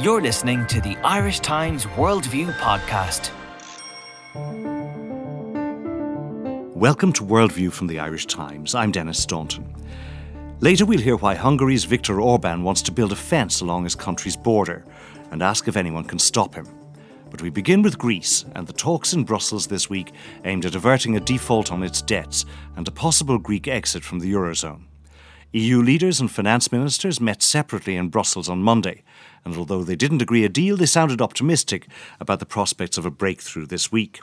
You're listening to the Irish Times Worldview podcast. Welcome to Worldview from the Irish Times. I'm Denis Staunton. Later, we'll hear why Hungary's Viktor Orban wants to build a fence along his country's border and ask if anyone can stop him. But we begin with Greece and the talks in Brussels this week aimed at averting a default on its debts and a possible Greek exit from the Eurozone. EU leaders and finance ministers met separately in Brussels on Monday, and although they didn't agree a deal, they sounded optimistic about the prospects of a breakthrough this week.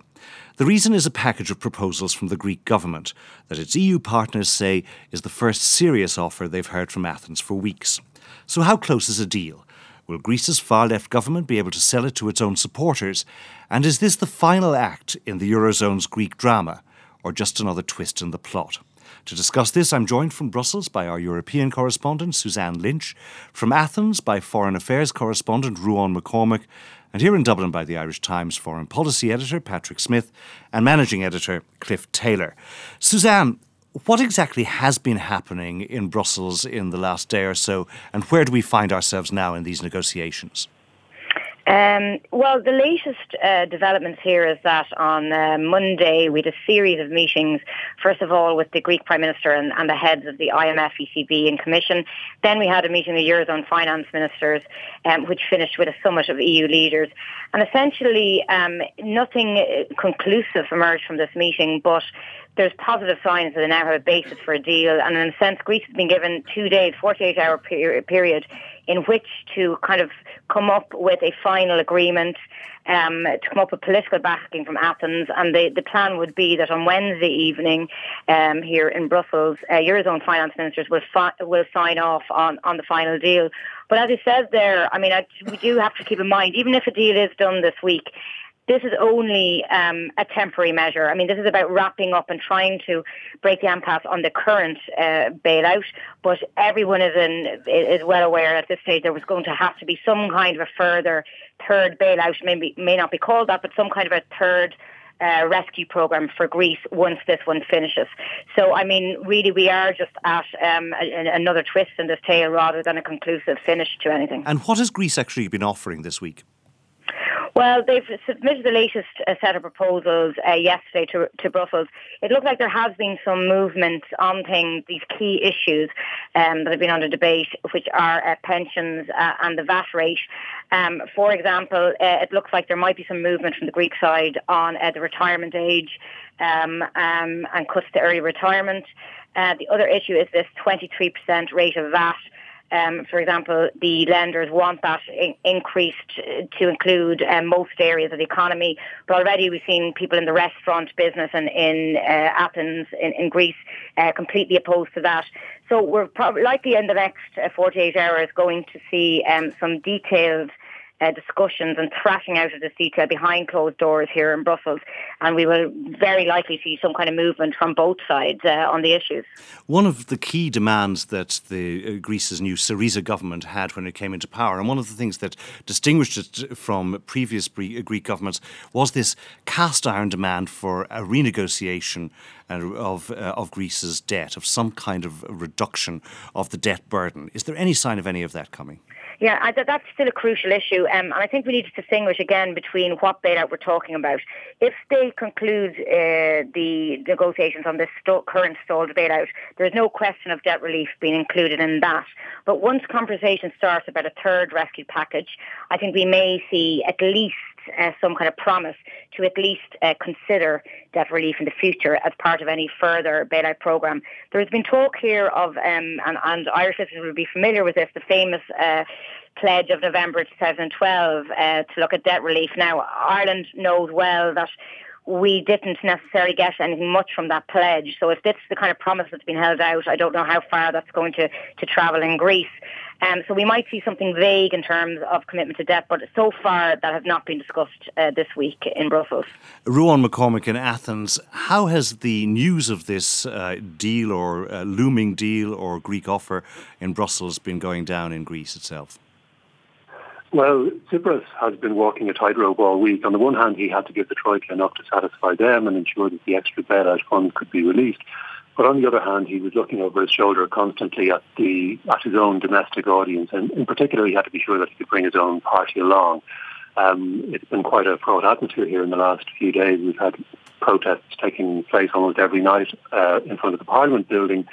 The reason is a package of proposals from the Greek government that its EU partners say is the first serious offer they've heard from Athens for weeks. So, how close is a deal? Will Greece's far left government be able to sell it to its own supporters? And is this the final act in the Eurozone's Greek drama, or just another twist in the plot? To discuss this, I'm joined from Brussels by our European correspondent, Suzanne Lynch, from Athens by Foreign Affairs correspondent, Ruadhán MacCormaic, and here in Dublin by the Irish Times Foreign Policy editor, Patrick Smyth, and managing editor, Cliff Taylor. Suzanne, what exactly has been happening in Brussels in the last day or so, and where do we find ourselves now in these negotiations? Um, well, the latest uh, developments here is that on uh, Monday we had a series of meetings, first of all with the Greek Prime Minister and, and, the heads of the IMF, ECB and Commission. Then we had a meeting of Eurozone finance ministers, um, which finished with a summit of EU leaders. And essentially, um, nothing conclusive emerged from this meeting, but there's positive signs that they now have a basis for a deal. And in a sense, Greece has been given two days, 48 hour period in which to kind of come up with a final agreement, um, to come up with political backing from Athens. And the, the plan would be that on Wednesday evening um, here in Brussels, uh, Eurozone finance ministers will, fi- will sign off on, on the final deal. But as I said there, I mean, I, we do have to keep in mind, even if a deal is done this week, this is only um, a temporary measure. I mean, this is about wrapping up and trying to break the impasse on the current uh, bailout. But everyone is in is well aware at this stage there was going to have to be some kind of a further third bailout. Maybe may not be called that, but some kind of a third. Uh, rescue program for Greece once this one finishes. So, I mean, really, we are just at um, a, another twist in this tale rather than a conclusive finish to anything. And what has Greece actually been offering this week? Well, they've submitted the latest uh, set of proposals uh, yesterday to, to Brussels. It looks like there has been some movement on things, these key issues um, that have been under debate, which are uh, pensions uh, and the VAT rate. Um, for example, uh, it looks like there might be some movement from the Greek side on uh, the retirement age um, um, and cuts to early retirement. the other issue is this 23% rate of VAT um, for example, the lenders want that in- increased to include um, most areas of the economy. But already we've seen people in the restaurant business and in uh, Athens, in, in Greece, uh, completely opposed to that. So we're likely in the next uh, 48 hours going to see um, some detailed uh, discussions and thrashing out of this detail behind closed doors here in Brussels. And we will very likely see some kind of movement from both sides uh, on the issues. One of the key demands that the uh, Greece's new Syriza government had when it came into power, and one of the things that distinguished it from previous uh, Greek governments, was this cast iron demand for a renegotiation uh, of, uh, of Greece's debt, of some kind of reduction of the debt burden. Is there any sign of any of that coming? Yeah, I, that's still a crucial issue, um, and I think we need to distinguish again between what bailout we're talking about. If they conclude uh, the negotiations on this st- current stalled bailout, there is no question of debt relief being included in that. But once conversation starts about a third rescue package, I think we may see at least uh, some kind of promise to at least uh, consider debt relief in the future as part of any further bailout programme. There has been talk here of, um, and, and, Irish citizens will be familiar with this, the famous uh, pledge of November 2012 uh, to look at debt relief. Now, Ireland knows well that we didn't necessarily get anything much from that pledge. So if this is the kind of promise that's been held out, I don't know how far that's going to, to travel in Greece. Um, so we might see something vague in terms of commitment to debt, but so far that has not been discussed uh, this week in Brussels. Ruadhán MacCormaic in Athens, how has the news of this uh, deal or uh, looming deal or Greek offer in Brussels been going down in Greece itself? Well, Tsipras has been walking a tightrope all week. On the one hand, he had to give the Troika enough to satisfy them and ensure that the extra bailout funds could be released. But on the other hand, he was looking over his shoulder constantly at the at his own domestic audience, and in particular, he had to be sure that he could bring his own party along. Um, it's been quite a fraught atmosphere here in the last few days. We've had protests taking place almost every night uh, in front of the Parliament building.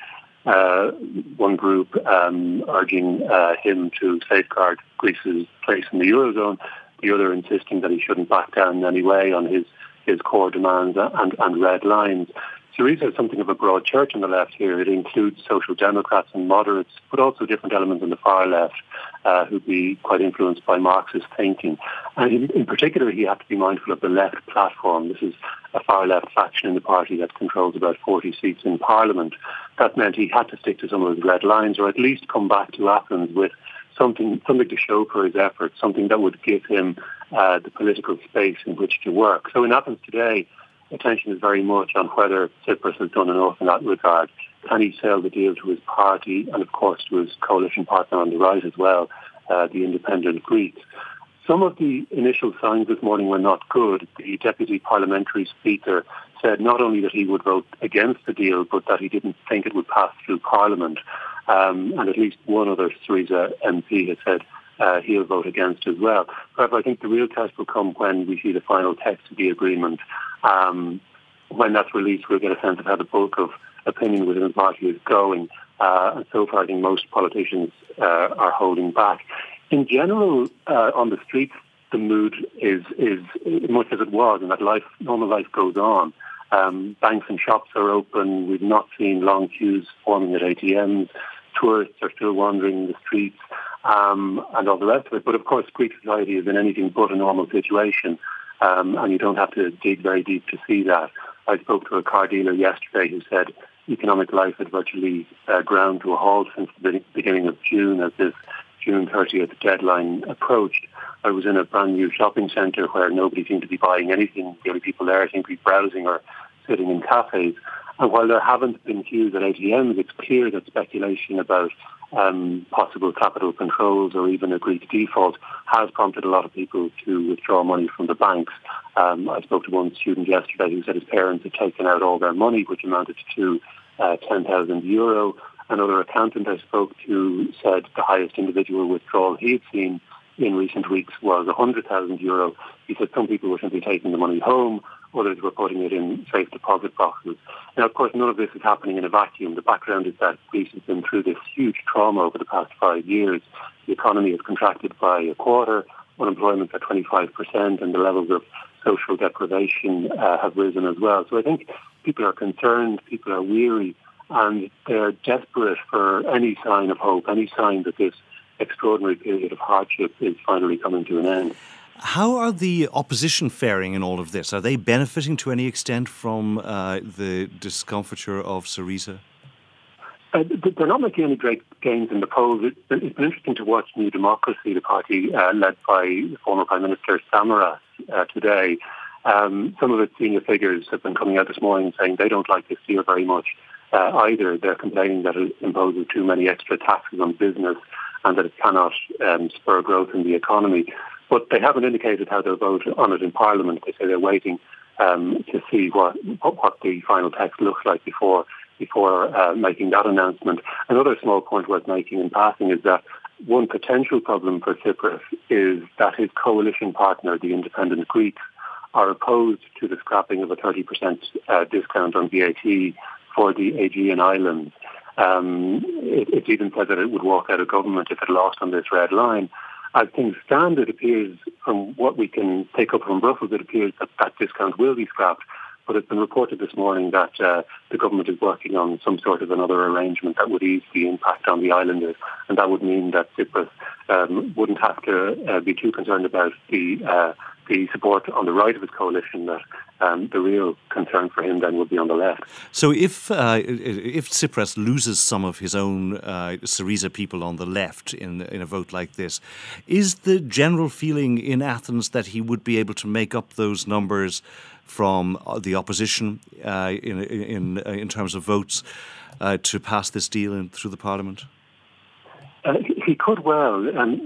Uh, one group um, urging uh, him to safeguard Greece's place in the eurozone, the other insisting that he shouldn't back down in any way on his his core demands and, and red lines. Syriza is something of a broad church on the left here. It includes social democrats and moderates, but also different elements on the far left uh, who'd be quite influenced by Marxist thinking. And in, in, particular, he had to be mindful of the left platform. This is a far left faction in the party that controls about 40 seats in parliament. That meant he had to stick to some of his red lines, or at least come back to Athens with something something to show for his efforts, something that would give him uh, the political space in which to work. So in Athens today, attention is very much on whether Tsipras has done enough in that regard. Can he sell the deal to his party and, of course, to his coalition partner on the right as well, uh, the independent Greeks? Some of the initial signs this morning were not good. The deputy parliamentary speaker said not only that he would vote against the deal, but that he didn't think it would pass through Parliament. Um, and at least one other Syriza MP has said uh, he'll vote against as well. However, I think the real test will come when we see the final text of the agreement. Um, when that's released, we'll get a sense of how the bulk of opinion within the party is going. Uh, and so far, I think most politicians uh, are holding back. In general, uh, on the streets, the mood is is much as it was, and that life, normal life, goes on. Um, banks and shops are open. We've not seen long queues forming at ATMs. Tourists are still wandering the streets um, and all the rest of it. But of course, Greek society is in anything but a normal situation, um, and you don't have to dig very deep to see that. I spoke to a car dealer yesterday who said economic life had virtually uh, ground to a halt since the beginning of June as this June 30th deadline approached. I was in a brand new shopping centre where nobody seemed to be buying anything. The only people there seemed to be browsing or sitting in cafes. And while there haven't been queues at ATMs, it's clear that speculation about um, possible capital controls or even a Greek default has prompted a lot of people to withdraw money from the banks. Um, I spoke to one student yesterday who said his parents had taken out all their money, which amounted to uh, 10,000 euro. Another accountant I spoke to said the highest individual withdrawal he had seen in recent weeks was 100,000 euro. He said some people were simply taking the money home, others were putting it in safe deposit boxes. Now, of course, none of this is happening in a vacuum. The background is that Greece has been through this huge trauma over the past five years. The economy has contracted by a quarter, unemployment at 25%, and the levels of social deprivation uh, have risen as well. So I think people are concerned, people are weary, and they're desperate for any sign of hope, any sign that this extraordinary period of hardship is finally coming to an end. How are the opposition faring in all of this? Are they benefiting to any extent from uh, the discomfiture of Syriza? Uh, they're not making any great gains in the polls. It's been, it's been interesting to watch New Democracy, the party uh, led by former Prime Minister Samaras, uh, today. Um, some of its senior figures have been coming out this morning saying they don't like this deal very much uh, either. They're complaining that it imposes too many extra taxes on business and that it cannot um, spur growth in the economy. But they haven't indicated how they'll vote on it in Parliament. They say they're waiting um, to see what, what the final text looks like before before uh, making that announcement. Another small point worth making in passing is that one potential problem for Tsipras is that his coalition partner, the Independent Greeks, are opposed to the scrapping of a 30% uh, discount on VAT for the Aegean Islands. Um, it, even said that it would walk out of government if it lost on this red line. As things stand, it appears from what we can take up from Brussels, it appears that that discount will be scrapped. But it's been reported this morning that uh, the government is working on some sort of another arrangement that would ease the impact on the islanders, and that would mean that Tsipras um, wouldn't have to uh, be too concerned about the uh, the support on the right of his coalition that um, the real concern for him then would be on the left. So if uh, if Tsipras loses some of his own uh, Syriza people on the left in in a vote like this, is the general feeling in Athens that he would be able to make up those numbers from uh, the opposition uh, in in uh, in terms of votes uh, to pass this deal in, through the parliament? he could well, and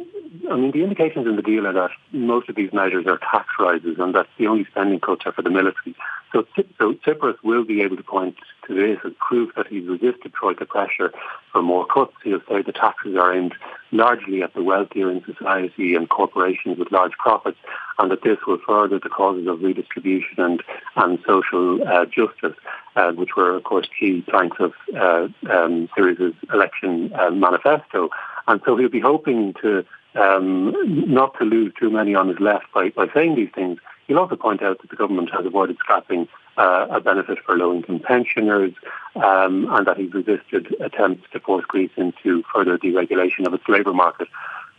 I mean, the indications in the deal are that most of these measures are tax rises and that the only spending cuts are for the military. So, so Tsipras will be able to point to this as proof that he's resisted Troika pressure for more cuts. He'll say the taxes are aimed largely at the wealthier in society and corporations with large profits, and that this will further the causes of redistribution and, and social uh, justice, uh, which were, of course, key planks of uh, um, Syriza's election uh, manifesto. And so he'll be hoping to um, not to lose too many on his left by, by saying these things. He'll also point out that the government has avoided scrapping uh, a benefit for low-income pensioners um, and that he's resisted attempts to force Greece into further deregulation of its labour market.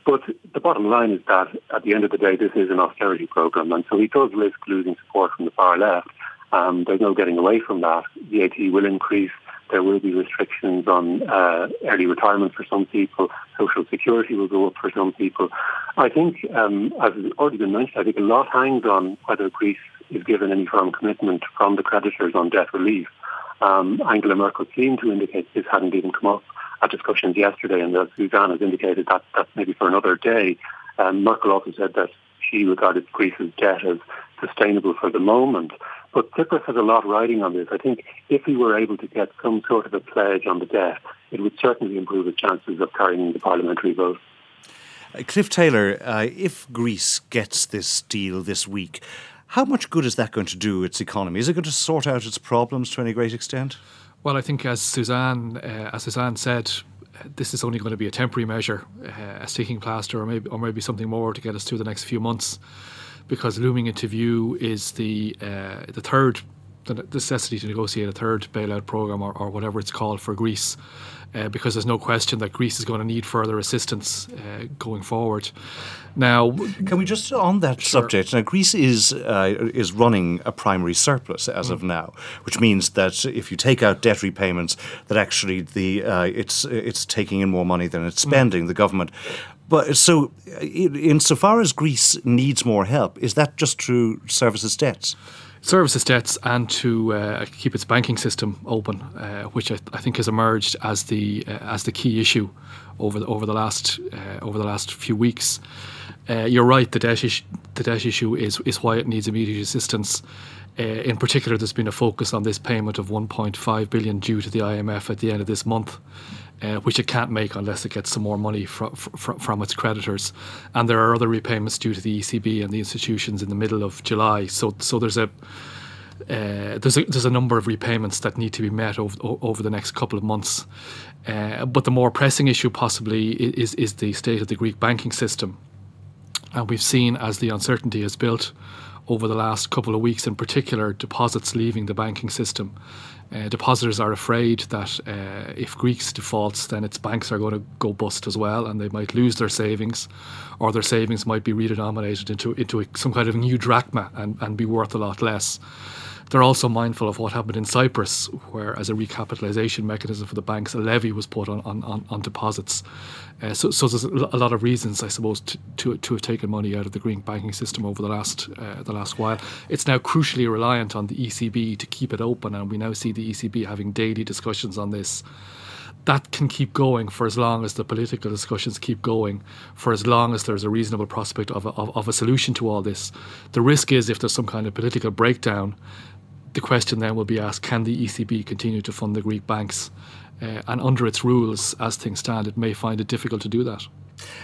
But the bottom line is that at the end of the day, this is an austerity programme, and so he does risk losing support from the far left. Um, there's no getting away from that. VAT will increase there will be restrictions on uh, early retirement for some people. Social security will go up for some people. I think, um, as has already been mentioned, I think a lot hangs on whether Greece is given any firm commitment from the creditors on debt relief. Um, Angela Merkel seemed to indicate this hadn't even come up at discussions yesterday, and as Suzanne has indicated, that that's maybe for another day. Um, Merkel also said that she regarded Greece's debt as sustainable for the moment. But Tsipras has a lot riding on this. I think if he were able to get some sort of a pledge on the debt, it would certainly improve his chances of carrying the parliamentary vote. Uh, Cliff Taylor, uh, if Greece gets this deal this week, how much good is that going to do its economy? Is it going to sort out its problems to any great extent? Well, I think as Suzanne, uh, as Suzanne said, this is only going to be a temporary measure, uh, a sticking plaster, or maybe, or maybe something more to get us through the next few months because looming into view is the uh, the third the necessity to negotiate a third bailout program or, or whatever it's called for Greece. Uh, because there's no question that Greece is going to need further assistance uh, going forward. Now, can we just on that sure. subject? Now, Greece is uh, is running a primary surplus as mm. of now, which means that if you take out debt repayments, that actually the uh, it's it's taking in more money than it's mm. spending. Mm. The government but so, insofar as Greece needs more help, is that just through services debts? Services debts and to uh, keep its banking system open, uh, which I, I, think has emerged as the uh, as the key issue over the, over the last uh, over the last few weeks. Uh, you're right. The debt issue, the debt issue is is why it needs immediate assistance. Uh, in particular, there's been a focus on this payment of 1.5 billion due to the IMF at the end of this month uh, which it can't make unless it gets some more money fr- fr- from its creditors. And there are other repayments due to the ECB and the institutions in the middle of July. So, so there's a uh, there's a there's a number of repayments that need to be met over over the next couple of months. Uh, but the more pressing issue possibly is is the state of the Greek banking system, and we've seen as the uncertainty has built over the last couple of weeks, in particular, deposits leaving the banking system. Uh, depositors are afraid that uh, if Greece defaults, then its banks are going to go bust as well, and they might lose their savings, or their savings might be redenominated into into a, some kind of new drachma and, and be worth a lot less. They're also mindful of what happened in Cyprus, where, as a recapitalisation mechanism for the banks, a levy was put on, on, on deposits. Uh, so, so there's a lot of reasons, I suppose, to, to, to, have taken money out of the Greek banking system over the last uh, the last while. It's now crucially reliant on the ECB to keep it open, and we now see the ECB having daily discussions on this that can keep going for as long as the political discussions keep going, for as long as there's a reasonable prospect of a, of, of, a solution to all this. The risk is if there's some kind of political breakdown, the question then will be asked can the ECB continue to fund the Greek banks? Uh, and under its rules, as things stand, it may find it difficult to do that.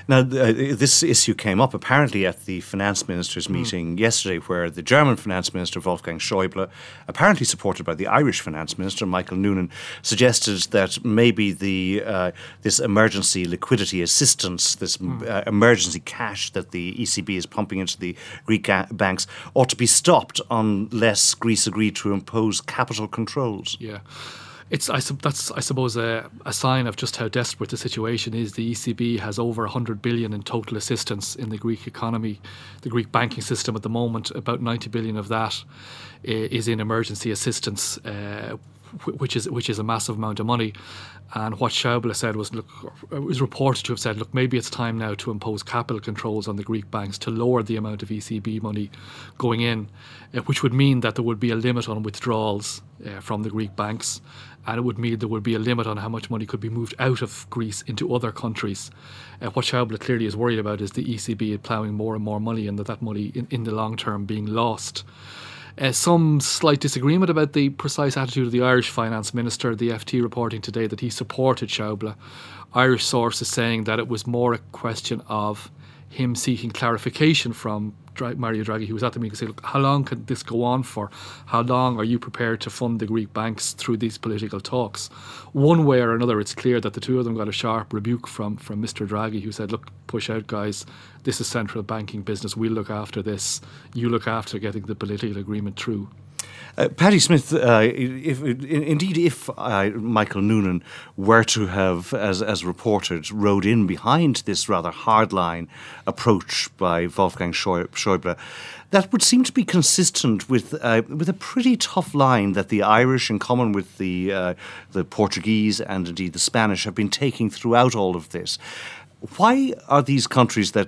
Now, uh, this issue came up apparently at the finance ministers' hmm. meeting mm. yesterday, where the German finance minister Wolfgang Schäuble, apparently supported by the Irish finance minister Michael Noonan, suggested that maybe the uh, this emergency liquidity assistance, this mm. uh, emergency cash that the ECB is pumping into the Greek banks, ought to be stopped unless Greece agreed to impose capital controls. Yeah it's I, that's I suppose a, a, sign of just how desperate the situation is. The ECB has over 100 billion in total assistance in the Greek economy, the Greek banking system at the moment. About 90 billion of that is in emergency assistance, uh, which is which is a massive amount of money. And what Schäuble said was, look, was reported to have said, look, maybe it's time now to impose capital controls on the Greek banks to lower the amount of ECB money going in, uh, which would mean that there would be a limit on withdrawals uh, from the Greek banks and it would mean there would be a limit on how much money could be moved out of Greece into other countries. Uh, what Schäuble clearly is worried about is the ECB ploughing more and more money and that that money in, in the long term being lost. Uh, some slight disagreement about the precise attitude of the Irish finance minister. The FT reporting today that he supported Schäuble. Irish sources saying that it was more a question of him seeking clarification from Mario Draghi, who was at the meeting, say, look, how long can this go on for? How long are you prepared to fund the Greek banks through these political talks? One way or another, it's clear that the two of them got a sharp rebuke from, from Mr. Draghi, who said, look, push out, guys. This is central banking business. We'll look after this. You look after getting the political agreement through. Uh, Paddy Smyth, uh, if, indeed, if uh, Michael Noonan were to have, as, as reported, rode in behind this rather hardline approach by Wolfgang Schäuble, that would seem to be consistent with uh, with a pretty tough line that the Irish, in common with the uh, the Portuguese and indeed the Spanish, have been taking throughout all of this why are these countries that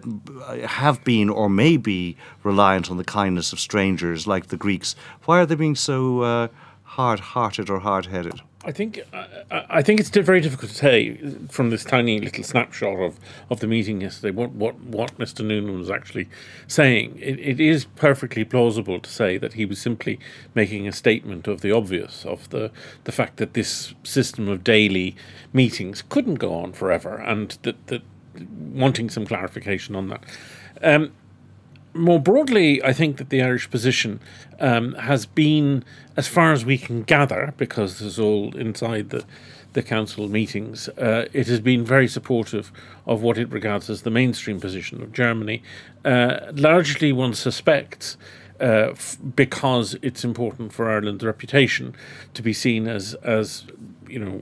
have been or may be reliant on the kindness of strangers, like the Greeks, why are they being so uh, hard-hearted or hard-headed? I think I, I think it's very difficult to say from this tiny little snapshot of, of the meeting yesterday what, what, what Mr. Noonan was actually saying. It, it is perfectly plausible to say that he was simply making a statement of the obvious, of the, the fact that this system of daily meetings couldn't go on forever, and that, that wanting some clarification on that. Um, more broadly, I think that the Irish position um, has been, as far as we can gather, because this is all inside the the council meetings, uh, it has been very supportive of what it regards as the mainstream position of Germany. Uh, largely, one suspects. Uh, f- because it's important for Ireland's reputation to be seen as, as you know,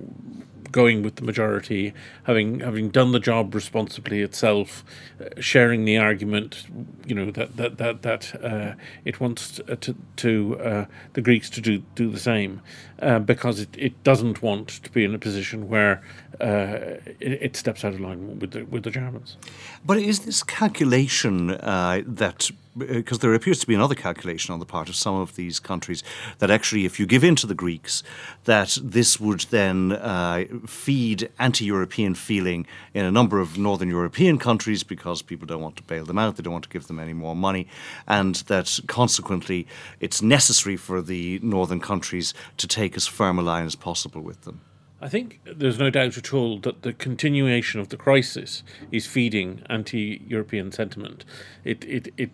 going with the majority, having having done the job responsibly itself, uh, sharing the argument, you know that that that that uh, it wants to to, to uh, the Greeks to do do the same, uh, because it, it doesn't want to be in a position where uh, it, it, steps out of line with the with the Germans. But is this calculation uh, that because there appears to be another calculation on the part of some of these countries that actually, if you give in to the Greeks, that this would then uh, feed anti-European feeling in a number of northern European countries because people don't want to bail them out, they don't want to give them any more money, and that consequently it's necessary for the northern countries to take as firm a line as possible with them. I think there's no doubt at all that the continuation of the crisis is feeding anti-European sentiment. It it it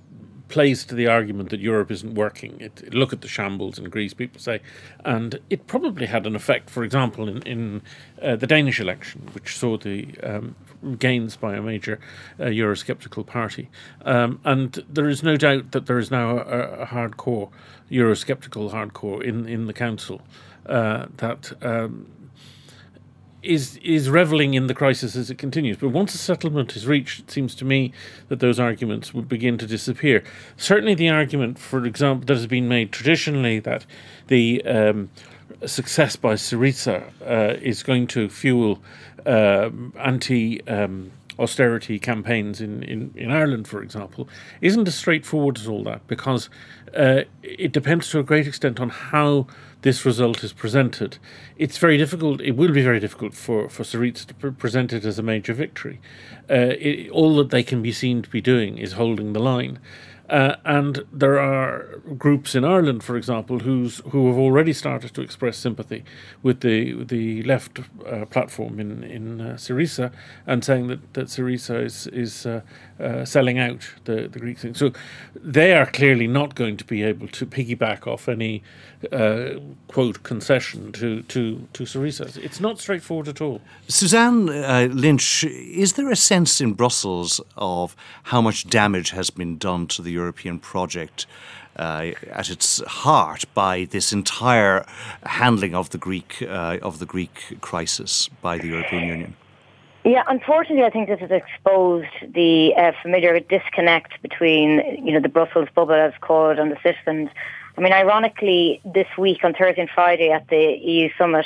plays to the argument that Europe isn't working. It, look at the shambles in Greece, people say, and it probably had an effect. For example, in in uh, the Danish election, which saw the um, gains by a major uh, Eurosceptical party, um, and there is no doubt that there is now a, a hardcore Eurosceptical hardcore in in the council uh, that. Um, is is reveling in the crisis as it continues. But once a settlement is reached, it seems to me that those arguments would begin to disappear. Certainly, the argument, for example, that has been made traditionally that the um, success by Syriza uh, is going to fuel uh, anti. Um, austerity campaigns in, in, in Ireland, for example, isn't as straightforward as all that because uh, it depends to a great extent on how this result is presented. It's very difficult, it will be very difficult for, for Syriza to present it as a major victory. Uh, it, all that they can be seen to be doing is holding the line. Uh, and there are groups in Ireland, for example, who's who have already started to express sympathy with the the left uh, platform in in uh, Syriza, and saying that that Syriza is is uh, uh, selling out the the Greek thing. So they are clearly not going to be able to piggyback off any uh, quote concession to to to Syriza. It's not straightforward at all. Suzanne Lynch, is there a sense in Brussels of how much damage has been done to the European project uh, at its heart by this entire handling of the Greek uh, of the Greek crisis by the European Union. Yeah, unfortunately, I think this has exposed the uh, familiar disconnect between you know the Brussels bubble, as called, and the citizens. I mean, ironically, this week on Thursday and Friday at the EU summit,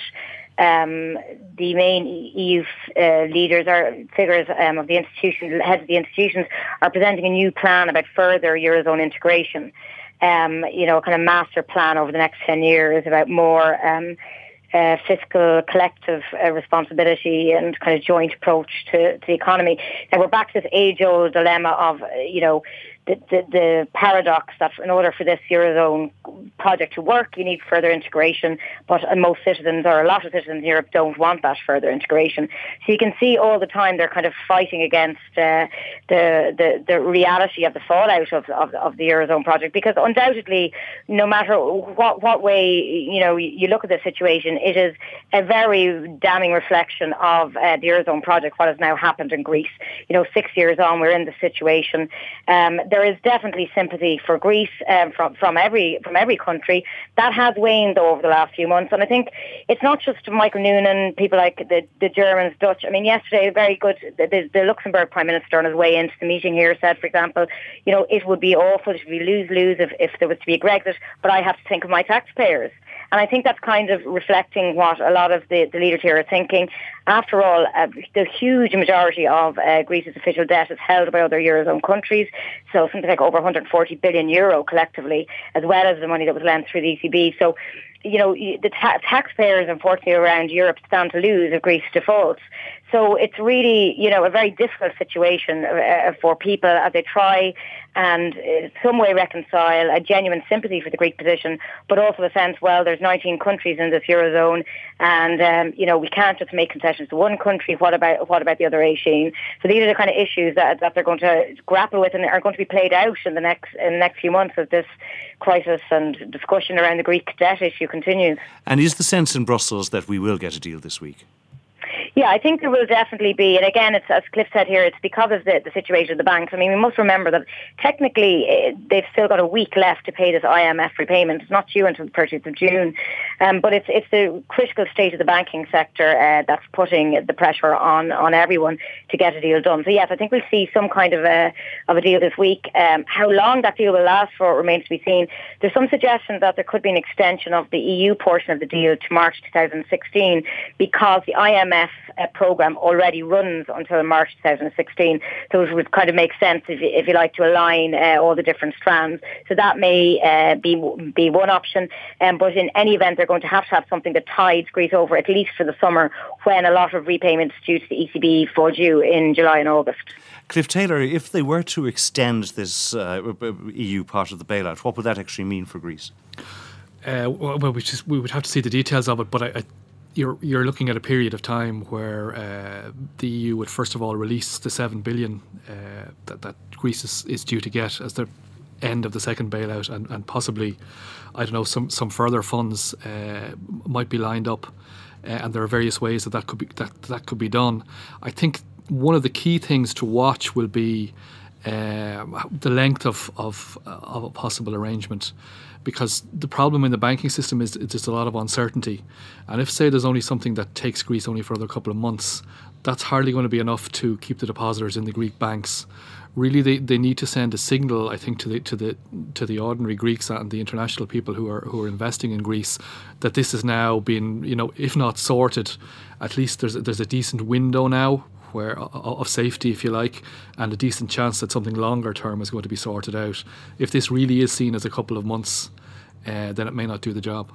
um, the main EU uh, leaders or figures um, of the institutions, heads of the institutions, are presenting a new plan about further eurozone integration. Um, you know, kind of master plan over the next ten years about more um, uh, fiscal collective uh, responsibility and kind of joint approach to, to the economy. And we're back to this age-old dilemma of, you know, the, the, the paradox that in order for this eurozone project to work, you need further integration. But most citizens, or a lot of citizens in Europe, don't want that further integration. So you can see all the time they're kind of fighting against uh, the, the the reality of the fallout of, of, of the eurozone project because undoubtedly, no matter what what way you know you look at the situation, it is a very damning reflection of uh, the eurozone project. What has now happened in Greece? You know, six years on, we're in the situation. Um, there is definitely sympathy for Greece um, from from every from every country. That has waned over the last few months, and I think it's not just Michael Noonan, people like the the Germans, Dutch. I mean, yesterday, very good. The, the Luxembourg Prime Minister on his way into the meeting here said, for example, you know, it would be awful, would be lose lose if, if there was to be a Grexit, but I have to think of my taxpayers. And I think that's kind of reflecting what a lot of the, the leaders here are thinking. After all, uh, the huge majority of uh, Greece's official debt is held by other Eurozone countries, so something like over 140 billion euro collectively, as well as the money that was lent through the ECB. So you know, the ta- taxpayers, unfortunately, around Europe stand to lose if Greece defaults. So it's really, you know, a very difficult situation uh, uh for people as they try and in some way reconcile a genuine sympathy for the Greek position, but also a sense, well, there's 19 countries in this eurozone, and um, you know we can't just make concessions to one country. What about what about the other 18? So these are the kind of issues that, that they're going to grapple with and are going to be played out in the next in the next few months as this crisis and discussion around the Greek debt issue continues. And is the sense in Brussels that we will get a deal this week? Yeah, I think there will definitely be. And again, it's as Cliff said here, it's because of the, the situation of the banks. I mean, we must remember that technically uh, they've still got a week left to pay this IMF repayment. It's not due until the 30th of June. Um, but it's it's the critical state of the banking sector uh, that's putting the pressure on, on everyone to get a deal done. So yes, I think we'll see some kind of a of a deal this week. Um, how long that deal will last for remains to be seen. There's some suggestions that there could be an extension of the EU portion of the deal to March 2016 because the IMF uh, program already runs until March 2016. So it would kind of make sense if you, if you like to align uh, all the different strands. So that may uh, be be one option. Um, but in any event, they're going to have to have something that tides Greece over at least for the summer when a lot of repayments due to the ECB fall due in July and August. Cliff Taylor, if they were to extend this uh, EU part of the bailout, what would that actually mean for Greece? Uh, well, we just we would have to see the details of it, but I, I you're you're looking at a period of time where uh, the EU would first of all release the seven billion uh, that that Greece is, is due to get as the end of the second bailout, and, and possibly, I don't know, some some further funds uh, might be lined up, uh, and there are various ways that that could be that that could be done. I think one of the key things to watch will be uh, the length of, of of a possible arrangement because the problem in the banking system is it's just a lot of uncertainty. And if, say, there's only something that takes Greece only for another couple of months, that's hardly going to be enough to keep the depositors in the Greek banks. Really, they, they need to send a signal, I think, to the to the to the ordinary Greeks and the international people who are who are investing in Greece, that this is now being, you know, if not sorted, at least there's there's a decent window now where of safety, if you like, and a decent chance that something longer term is going to be sorted out. If this really is seen as a couple of months, uh, then it may not do the job.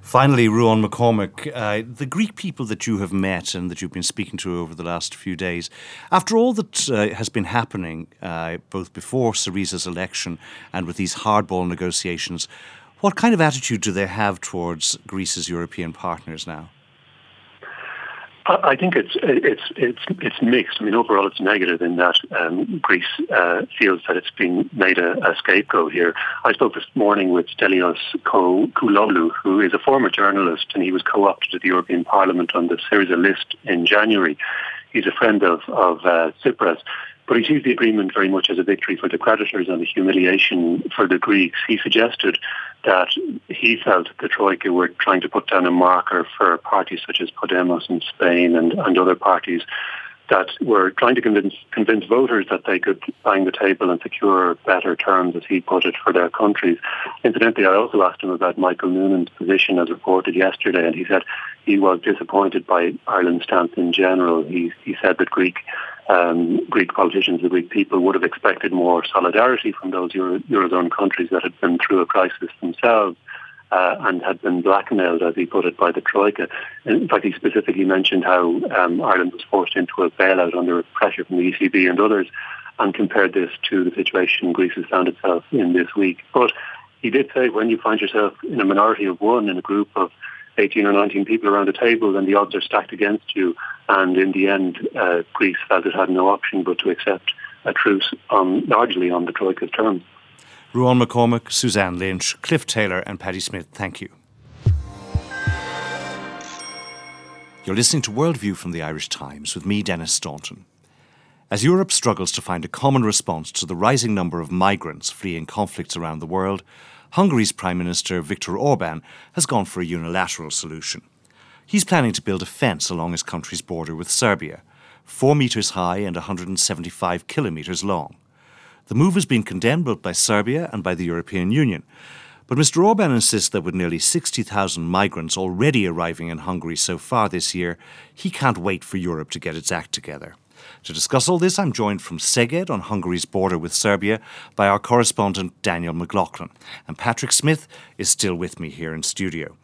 Finally, Ruadhán MacCormaic, uh, the Greek people that you have met and that you've been speaking to over the last few days, after all that uh, has been happening, uh, both before Syriza's election and with these hardball negotiations, what kind of attitude do they have towards Greece's European partners now? I think it's it's it's it's mixed. I mean, overall, it's negative in that um, Greece uh, feels that it's been made a, a, scapegoat here. I spoke this morning with Stelios Kouloglou, who is a former journalist, and he was co-opted to the European Parliament on the Syriza list in January. He's a friend of of uh, Tsipras. But he sees the agreement very much as a victory for the creditors and a humiliation for the Greeks. He suggested that he felt the Troika were trying to put down a marker for parties such as Podemos in Spain and, and other parties that were trying to convince, convince voters that they could bang the table and secure better terms, as he put it, for their countries. Incidentally, I also asked him about Michael Noonan's position as reported yesterday, and he said he was disappointed by Ireland's stance in general. He, he said that Greek um, Greek politicians, the Greek people would have expected more solidarity from those Euro- Eurozone countries that had been through a crisis themselves. Uh, and had been blackmailed, as he put it, by the Troika. In fact, he specifically mentioned how um, Ireland was forced into a bailout under pressure from the ECB and others. and compared this to the situation Greece has found itself in this week. But he did say when you find yourself in a minority of one in a group of 18 or 19 people around a table, then the odds are stacked against you. And in the end, uh, Greece felt it had no option but to accept a truce on, largely on the Troika's terms. Ruadhán MacCormaic, Suzanne Lynch, Cliff Taylor, and Paddy Smyth, thank you. You're listening to Worldview from the Irish Times with me, Denis Staunton. As Europe struggles to find a common response to the rising number of migrants fleeing conflicts around the world, Hungary's Prime Minister Viktor Orban has gone for a unilateral solution. He's planning to build a fence along his country's border with Serbia, four metres high and 175 kilometres long. The move has been condemned both by Serbia and by the European Union. But Mr. Orban insists that with nearly 60,000 migrants already arriving in Hungary so far this year, he can't wait for Europe to get its act together. To discuss all this, I'm joined from Szeged on Hungary's border with Serbia by our correspondent Daniel McLaughlin. And Patrick Smyth is still with me here in studio.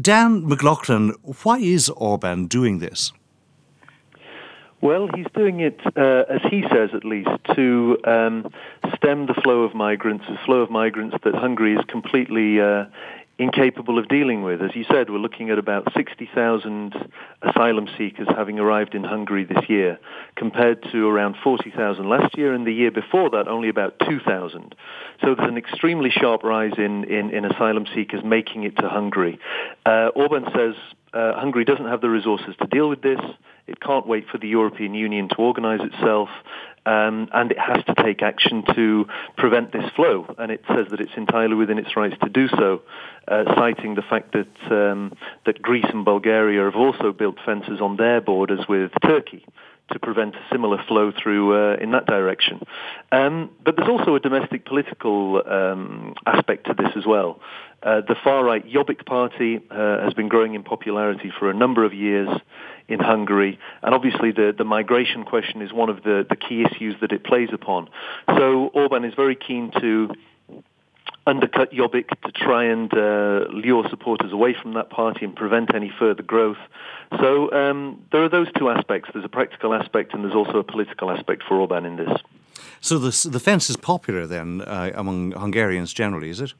Dan McLaughlin, why is Orban doing this? Well, he's doing it, uh, as he says at least, to um, stem the flow of migrants, the flow of migrants that Hungary is completely uh, incapable of dealing with. As you said, we're looking at about 60,000 asylum seekers having arrived in Hungary this year, compared to around 40,000 last year, and the year before that only about 2,000. So there's an extremely sharp rise in, in, in asylum seekers making it to Hungary. Uh, Orban says uh, Hungary doesn't have the resources to deal with this. It can't wait for the European Union to organize itself, um, and it has to take action to prevent this flow. And it says that it's entirely within its rights to do so, uh, citing the fact that um, that Greece and Bulgaria have also built fences on their borders with Turkey to prevent a similar flow through uh, in that direction. Um, but there's also a domestic political um, aspect to this as well. Uh, the far-right Jobbik party uh, has been growing in popularity for a number of years in Hungary, and obviously the, the migration question is one of the, the key issues that it plays upon. So Orban is very keen to undercut Jobbik to try and uh, lure supporters away from that party and prevent any further growth. So um, there are those two aspects. There's a practical aspect and there's also a political aspect for Orban in this. So the, the fence is popular then uh, among Hungarians generally, is it?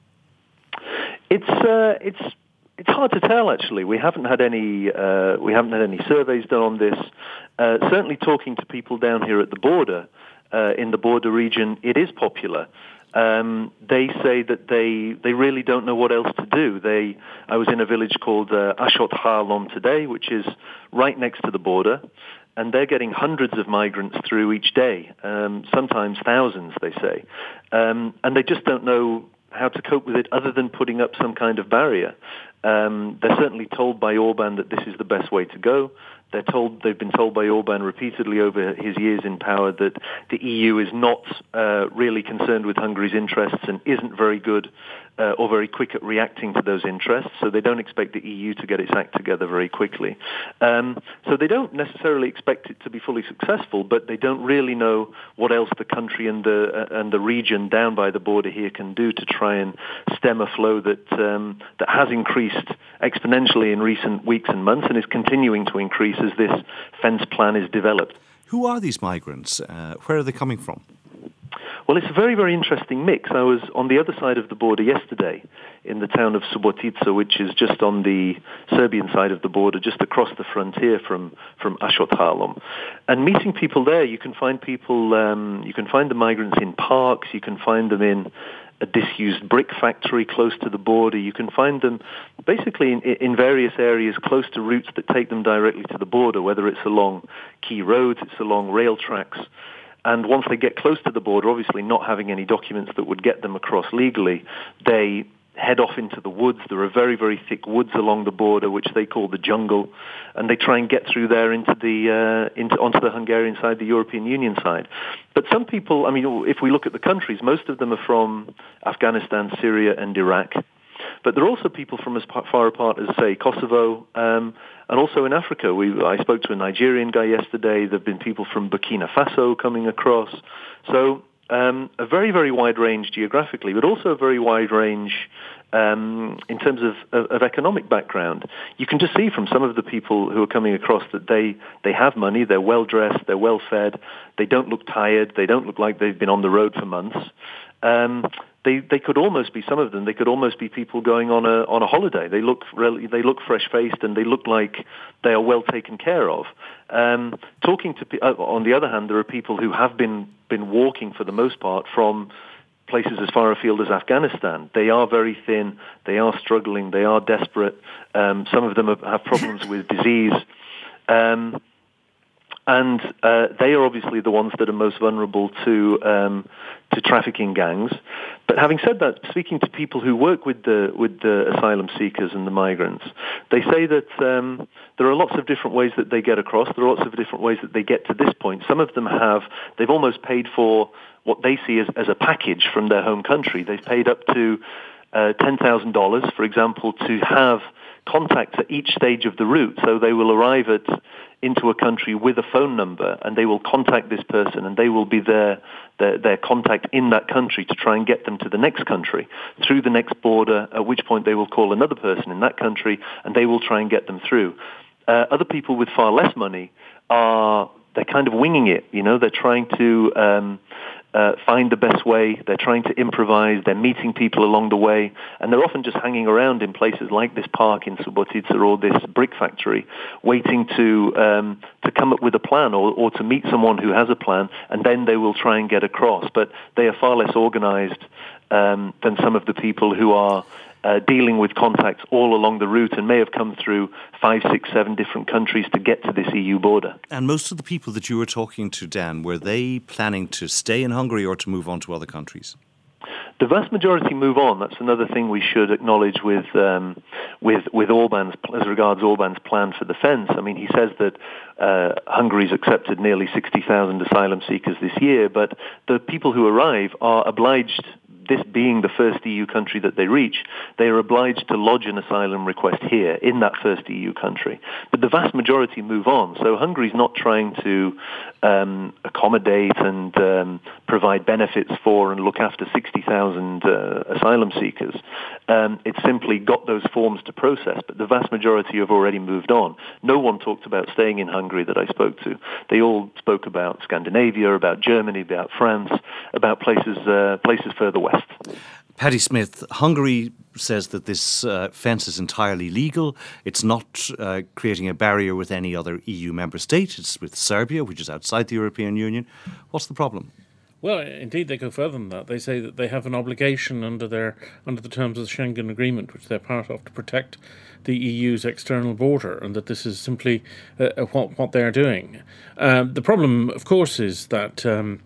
It's uh, it's it's hard to tell actually. We haven't had any uh, we haven't had any surveys done on this. Uh, certainly, talking to people down here at the border uh, in the border region, it is popular. Um, they say that they they really don't know what else to do. They I was in a village called uh, Ásotthalom today, which is right next to the border, and they're getting hundreds of migrants through each day, um, sometimes thousands, they say, um, and they just don't know how to cope with it other than putting up some kind of barrier. Um, they're certainly told by Orban that this is the best way to go. They're told they've been told by Orban repeatedly over his years in power that the EU is not uh, really concerned with Hungary's interests and isn't very good uh, or very quick at reacting to those interests. So they don't expect the EU to get its act together very quickly. Um, so they don't necessarily expect it to be fully successful, but they don't really know what else the country and the uh, and the region down by the border here can do to try and stem a flow that um, that has increased exponentially in recent weeks and months and is continuing to increase as this fence plan is developed. Who are these migrants? Uh, where are they coming from? Well, it's a very, very interesting mix. I was on the other side of the border yesterday in the town of Subotica, which is just on the Serbian side of the border, just across the frontier from, from Ásotthalom. And meeting people there, you can find people, um, you can find the migrants in parks, you can find them in a disused brick factory close to the border. You can find them basically in, in, various areas close to routes that take them directly to the border, whether it's along key roads, it's along rail tracks. And once they get close to the border, obviously not having any documents that would get them across legally, they head off into the woods. There are very, very thick woods along the border, which they call the jungle, and they try and get through there into the uh, into onto the Hungarian side, the European Union side. But some people, I mean, if we look at the countries, most of them are from Afghanistan, Syria, and Iraq. But there are also people from as far apart as, say, Kosovo, um, and also in Africa. We, I spoke to a Nigerian guy yesterday. There have been people from Burkina Faso coming across. So um, a very, very wide range geographically, but also a very wide range um, in terms of, of, of, economic background. You can just see from some of the people who are coming across that they, they have money, they're well dressed, they're well fed, they don't look tired, they don't look like they've been on the road for months. Um, they they could almost be some of them. They could almost be people going on a on a holiday. They look really, they look fresh faced and they look like they are well taken care of. Um, talking to uh, on the other hand, there are people who have been been walking for the most part from places as far afield as Afghanistan. They are very thin. They are struggling. They are desperate. Um, some of them have, have problems with disease. Um, and uh, they are obviously the ones that are most vulnerable to um, to trafficking gangs. But having said that, speaking to people who work with the with the asylum seekers and the migrants, they say that um, there are lots of different ways that they get across. There are lots of different ways that they get to this point. Some of them have they've almost paid for what they see as, as a package from their home country. They've paid up to uh, $10,000, for example, to have contacts at each stage of the route. So they will arrive at into a country with a phone number and they will contact this person and they will be their, their, their contact in that country to try and get them to the next country through the next border, at which point they will call another person in that country and they will try and get them through. Uh, other people with far less money are they're kind of winging it. You know, they're trying to um, uh, find the best way. They're trying to improvise. They're meeting people along the way, and they're often just hanging around in places like this park in Subotica or this brick factory, waiting to um, to come up with a plan or, or to meet someone who has a plan, and then they will try and get across. But they are far less organized um, than some of the people who are uh, dealing with contacts all along the route and may have come through five, six, seven different countries to get to this EU border. And most of the people that you were talking to, Dan, were they planning to stay in Hungary or to move on to other countries? The vast majority move on. That's another thing we should acknowledge with um, with with Orban's as regards Orban's plan for defence. I mean, he says that uh, Hungary's accepted nearly 60,000 asylum seekers this year, but the people who arrive are obliged this being the first EU country that they reach, they are obliged to lodge an asylum request here in that first EU country. But the vast majority move on. So Hungary's not trying to um, accommodate and um, provide benefits for and look after 60,000 uh, asylum seekers. Um, it's simply got those forms to process, but the vast majority have already moved on. No one talked about staying in Hungary that I spoke to. They all spoke about Scandinavia, about Germany, about France, about places uh, places further west. Paddy Smyth, Hungary says that this uh, fence is entirely legal. It's not uh, creating a barrier with any other EU member state. It's with Serbia, which is outside the European Union. What's the problem? Well, indeed, they go further than that. They say that they have an obligation under their under the terms of the Schengen Agreement, which they're part of, to protect the EU's external border, and that this is simply uh, uh what what they're doing. Um, the problem, of course, is that. Um,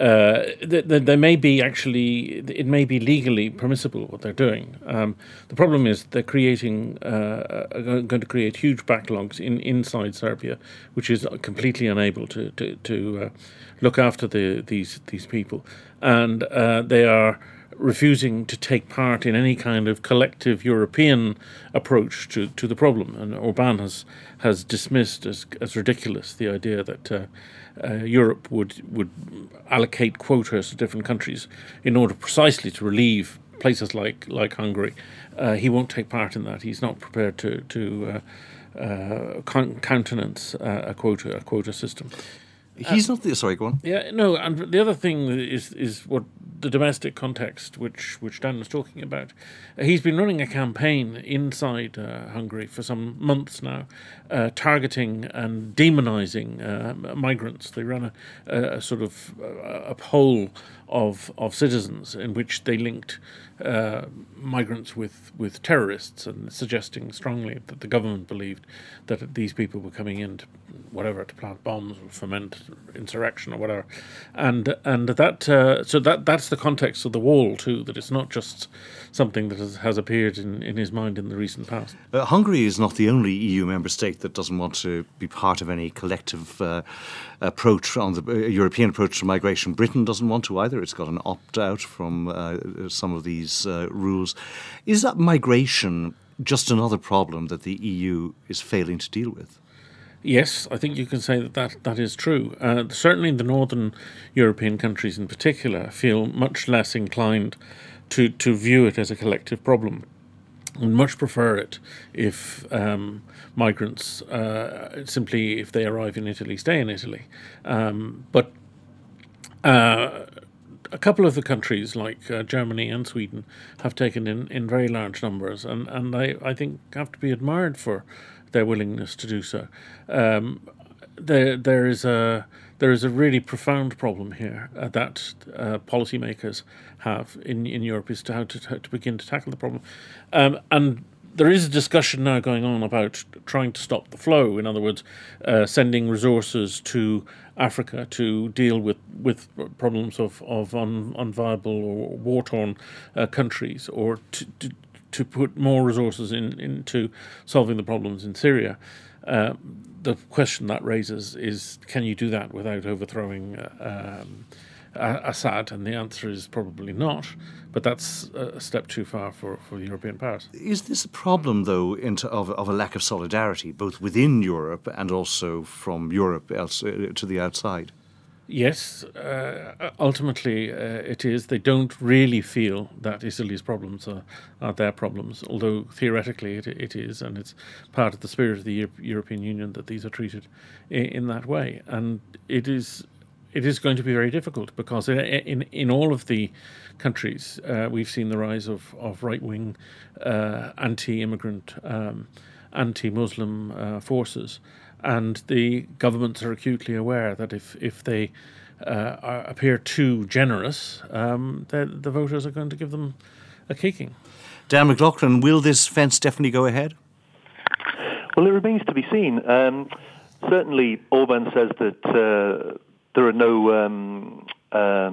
uh, there may be actually, it may be legally permissible what they're doing. Um, the problem is they're creating, uh, going to create huge backlogs in inside Serbia, which is completely unable to to, to uh, look after the these these people, and uh, they are refusing to take part in any kind of collective European approach to, to the problem. And Orban has, has dismissed as, as ridiculous the idea that uh, uh, Europe would, would allocate quotas to different countries in order precisely to relieve places like, like Hungary. Uh, he won't take part in that. He's not prepared to, to uh, uh, countenance uh, a quota a quota system. He's not the sorry. Go on. Yeah, no, and the other thing is is what the domestic context, which which Dan was talking about. Uh, he's been running a campaign inside uh, Hungary for some months now, uh, targeting and demonizing uh, migrants. They run a, a sort of a poll of of citizens in which they linked uh, migrants with, with terrorists and suggesting strongly that the government believed that these people were coming in to whatever to plant bombs or foment insurrection or whatever, and and that uh, so that that's the context of the wall too. That it's not just something that has, has appeared in, in his mind in the recent past. Uh, Hungary is not the only EU member state that doesn't want to be part of any collective uh, approach on the uh, European approach to migration. Britain doesn't want to either. It's got an opt out from uh, some of these uh, rules. Is that migration just another problem that the EU is failing to deal with? Yes, I think you can say that that, that is true. Uh, certainly, the northern European countries in particular feel much less inclined to, to view it as a collective problem. and much prefer it if um, migrants uh, simply, if they arrive in Italy, stay in Italy. Um, but uh, a couple of the countries, like uh, Germany and Sweden, have taken in, in very large numbers, and, and I, I think have to be admired for their willingness to do so. Um, there, there is a there is a really profound problem here uh, that uh, policymakers have in, in Europe is to how to, to begin to tackle the problem. Um, and there is a discussion now going on about trying to stop the flow. In other words, uh, sending resources to Africa to deal with, with problems of, of un, unviable or war torn uh, countries, or to, to, to put more resources in, into solving the problems in Syria. Uh, the question that raises is can you do that without overthrowing uh, Assad? And the answer is probably not, but that's a step too far for, for the European powers. Is this a problem, though, into, of, of a lack of solidarity, both within Europe and also from Europe else, uh, to the outside? Yes, uh, ultimately uh, it is. They don't really feel that Italy's problems are, are their problems, although theoretically it, it is, and it's part of the spirit of the Euro- European Union that these are treated in, in, that way. And it is it is going to be very difficult because in in, in all of the countries uh, we've seen the rise of, of right wing, uh, anti immigrant, um, anti Muslim uh, forces and the governments are acutely aware that if if they uh, are, appear too generous, um, then the voters are going to give them a kicking. Dan McLaughlin, will this fence definitely go ahead? Well, it remains to be seen. Um, certainly, Orban says that uh, there are no um, uh,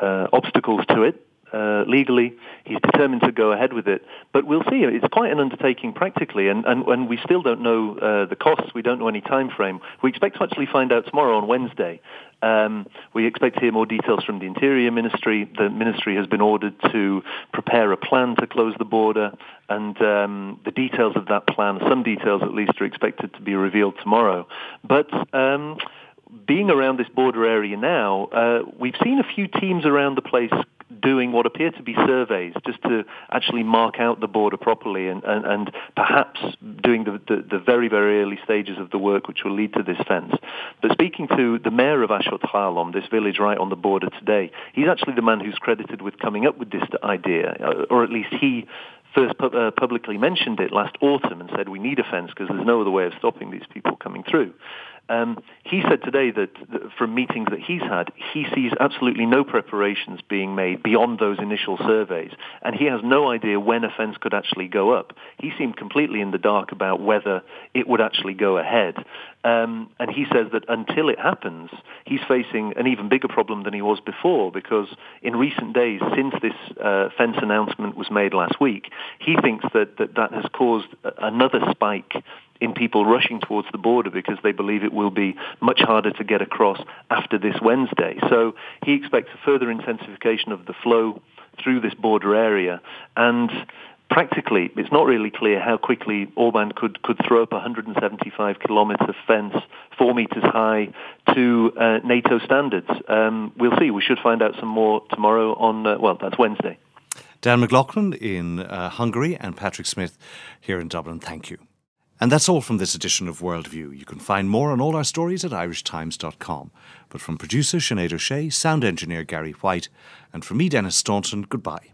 uh obstacles to it uh, legally. He's determined to go ahead with it. But we'll see. It's quite an undertaking practically, and, and, and we still don't know uh, the costs. We don't know any time frame. We expect to actually find out tomorrow on Wednesday. Um, we expect to hear more details from the Interior Ministry. The ministry has been ordered to prepare a plan to close the border, and um, the details of that plan, some details at least, are expected to be revealed tomorrow. But um, being around this border area now, uh, we've seen a few teams around the place doing what appear to be surveys just to actually mark out the border properly and, and, and perhaps doing the, the, the, very, very early stages of the work which will lead to this fence. But speaking to the mayor of Ásotthalom, this village right on the border today, he's actually the man who's credited with coming up with this idea, uh, or at least he first pu- uh, publicly mentioned it last autumn and said we need a fence because there's no other way of stopping these people coming through. Um, he said today that, that, from meetings that he's had, he sees absolutely no preparations being made beyond those initial surveys, and he has no idea when a fence could actually go up. He seemed completely in the dark about whether it would actually go ahead. Um, and he says that until it happens, he's facing an even bigger problem than he was before because in recent days, since this uh, fence announcement was made last week, he thinks that that, that has caused another spike in people rushing towards the border because they believe it will be much harder to get across after this Wednesday. So he expects a further intensification of the flow through this border area and practically, it's not really clear how quickly Orban could, could throw up a 175 kilometre fence, four metres high, to uh, NATO standards. Um, we'll see. We should find out some more tomorrow on, uh, well, that's Wednesday. Dan McLaughlin in uh, Hungary and Patrick Smyth here in Dublin. Thank you. And that's all from this edition of Worldview. You can find more on all our stories at irishtimes.com. But from producer Sinead O'Shea, sound engineer Gary White, and from me, Denis Staunton, goodbye.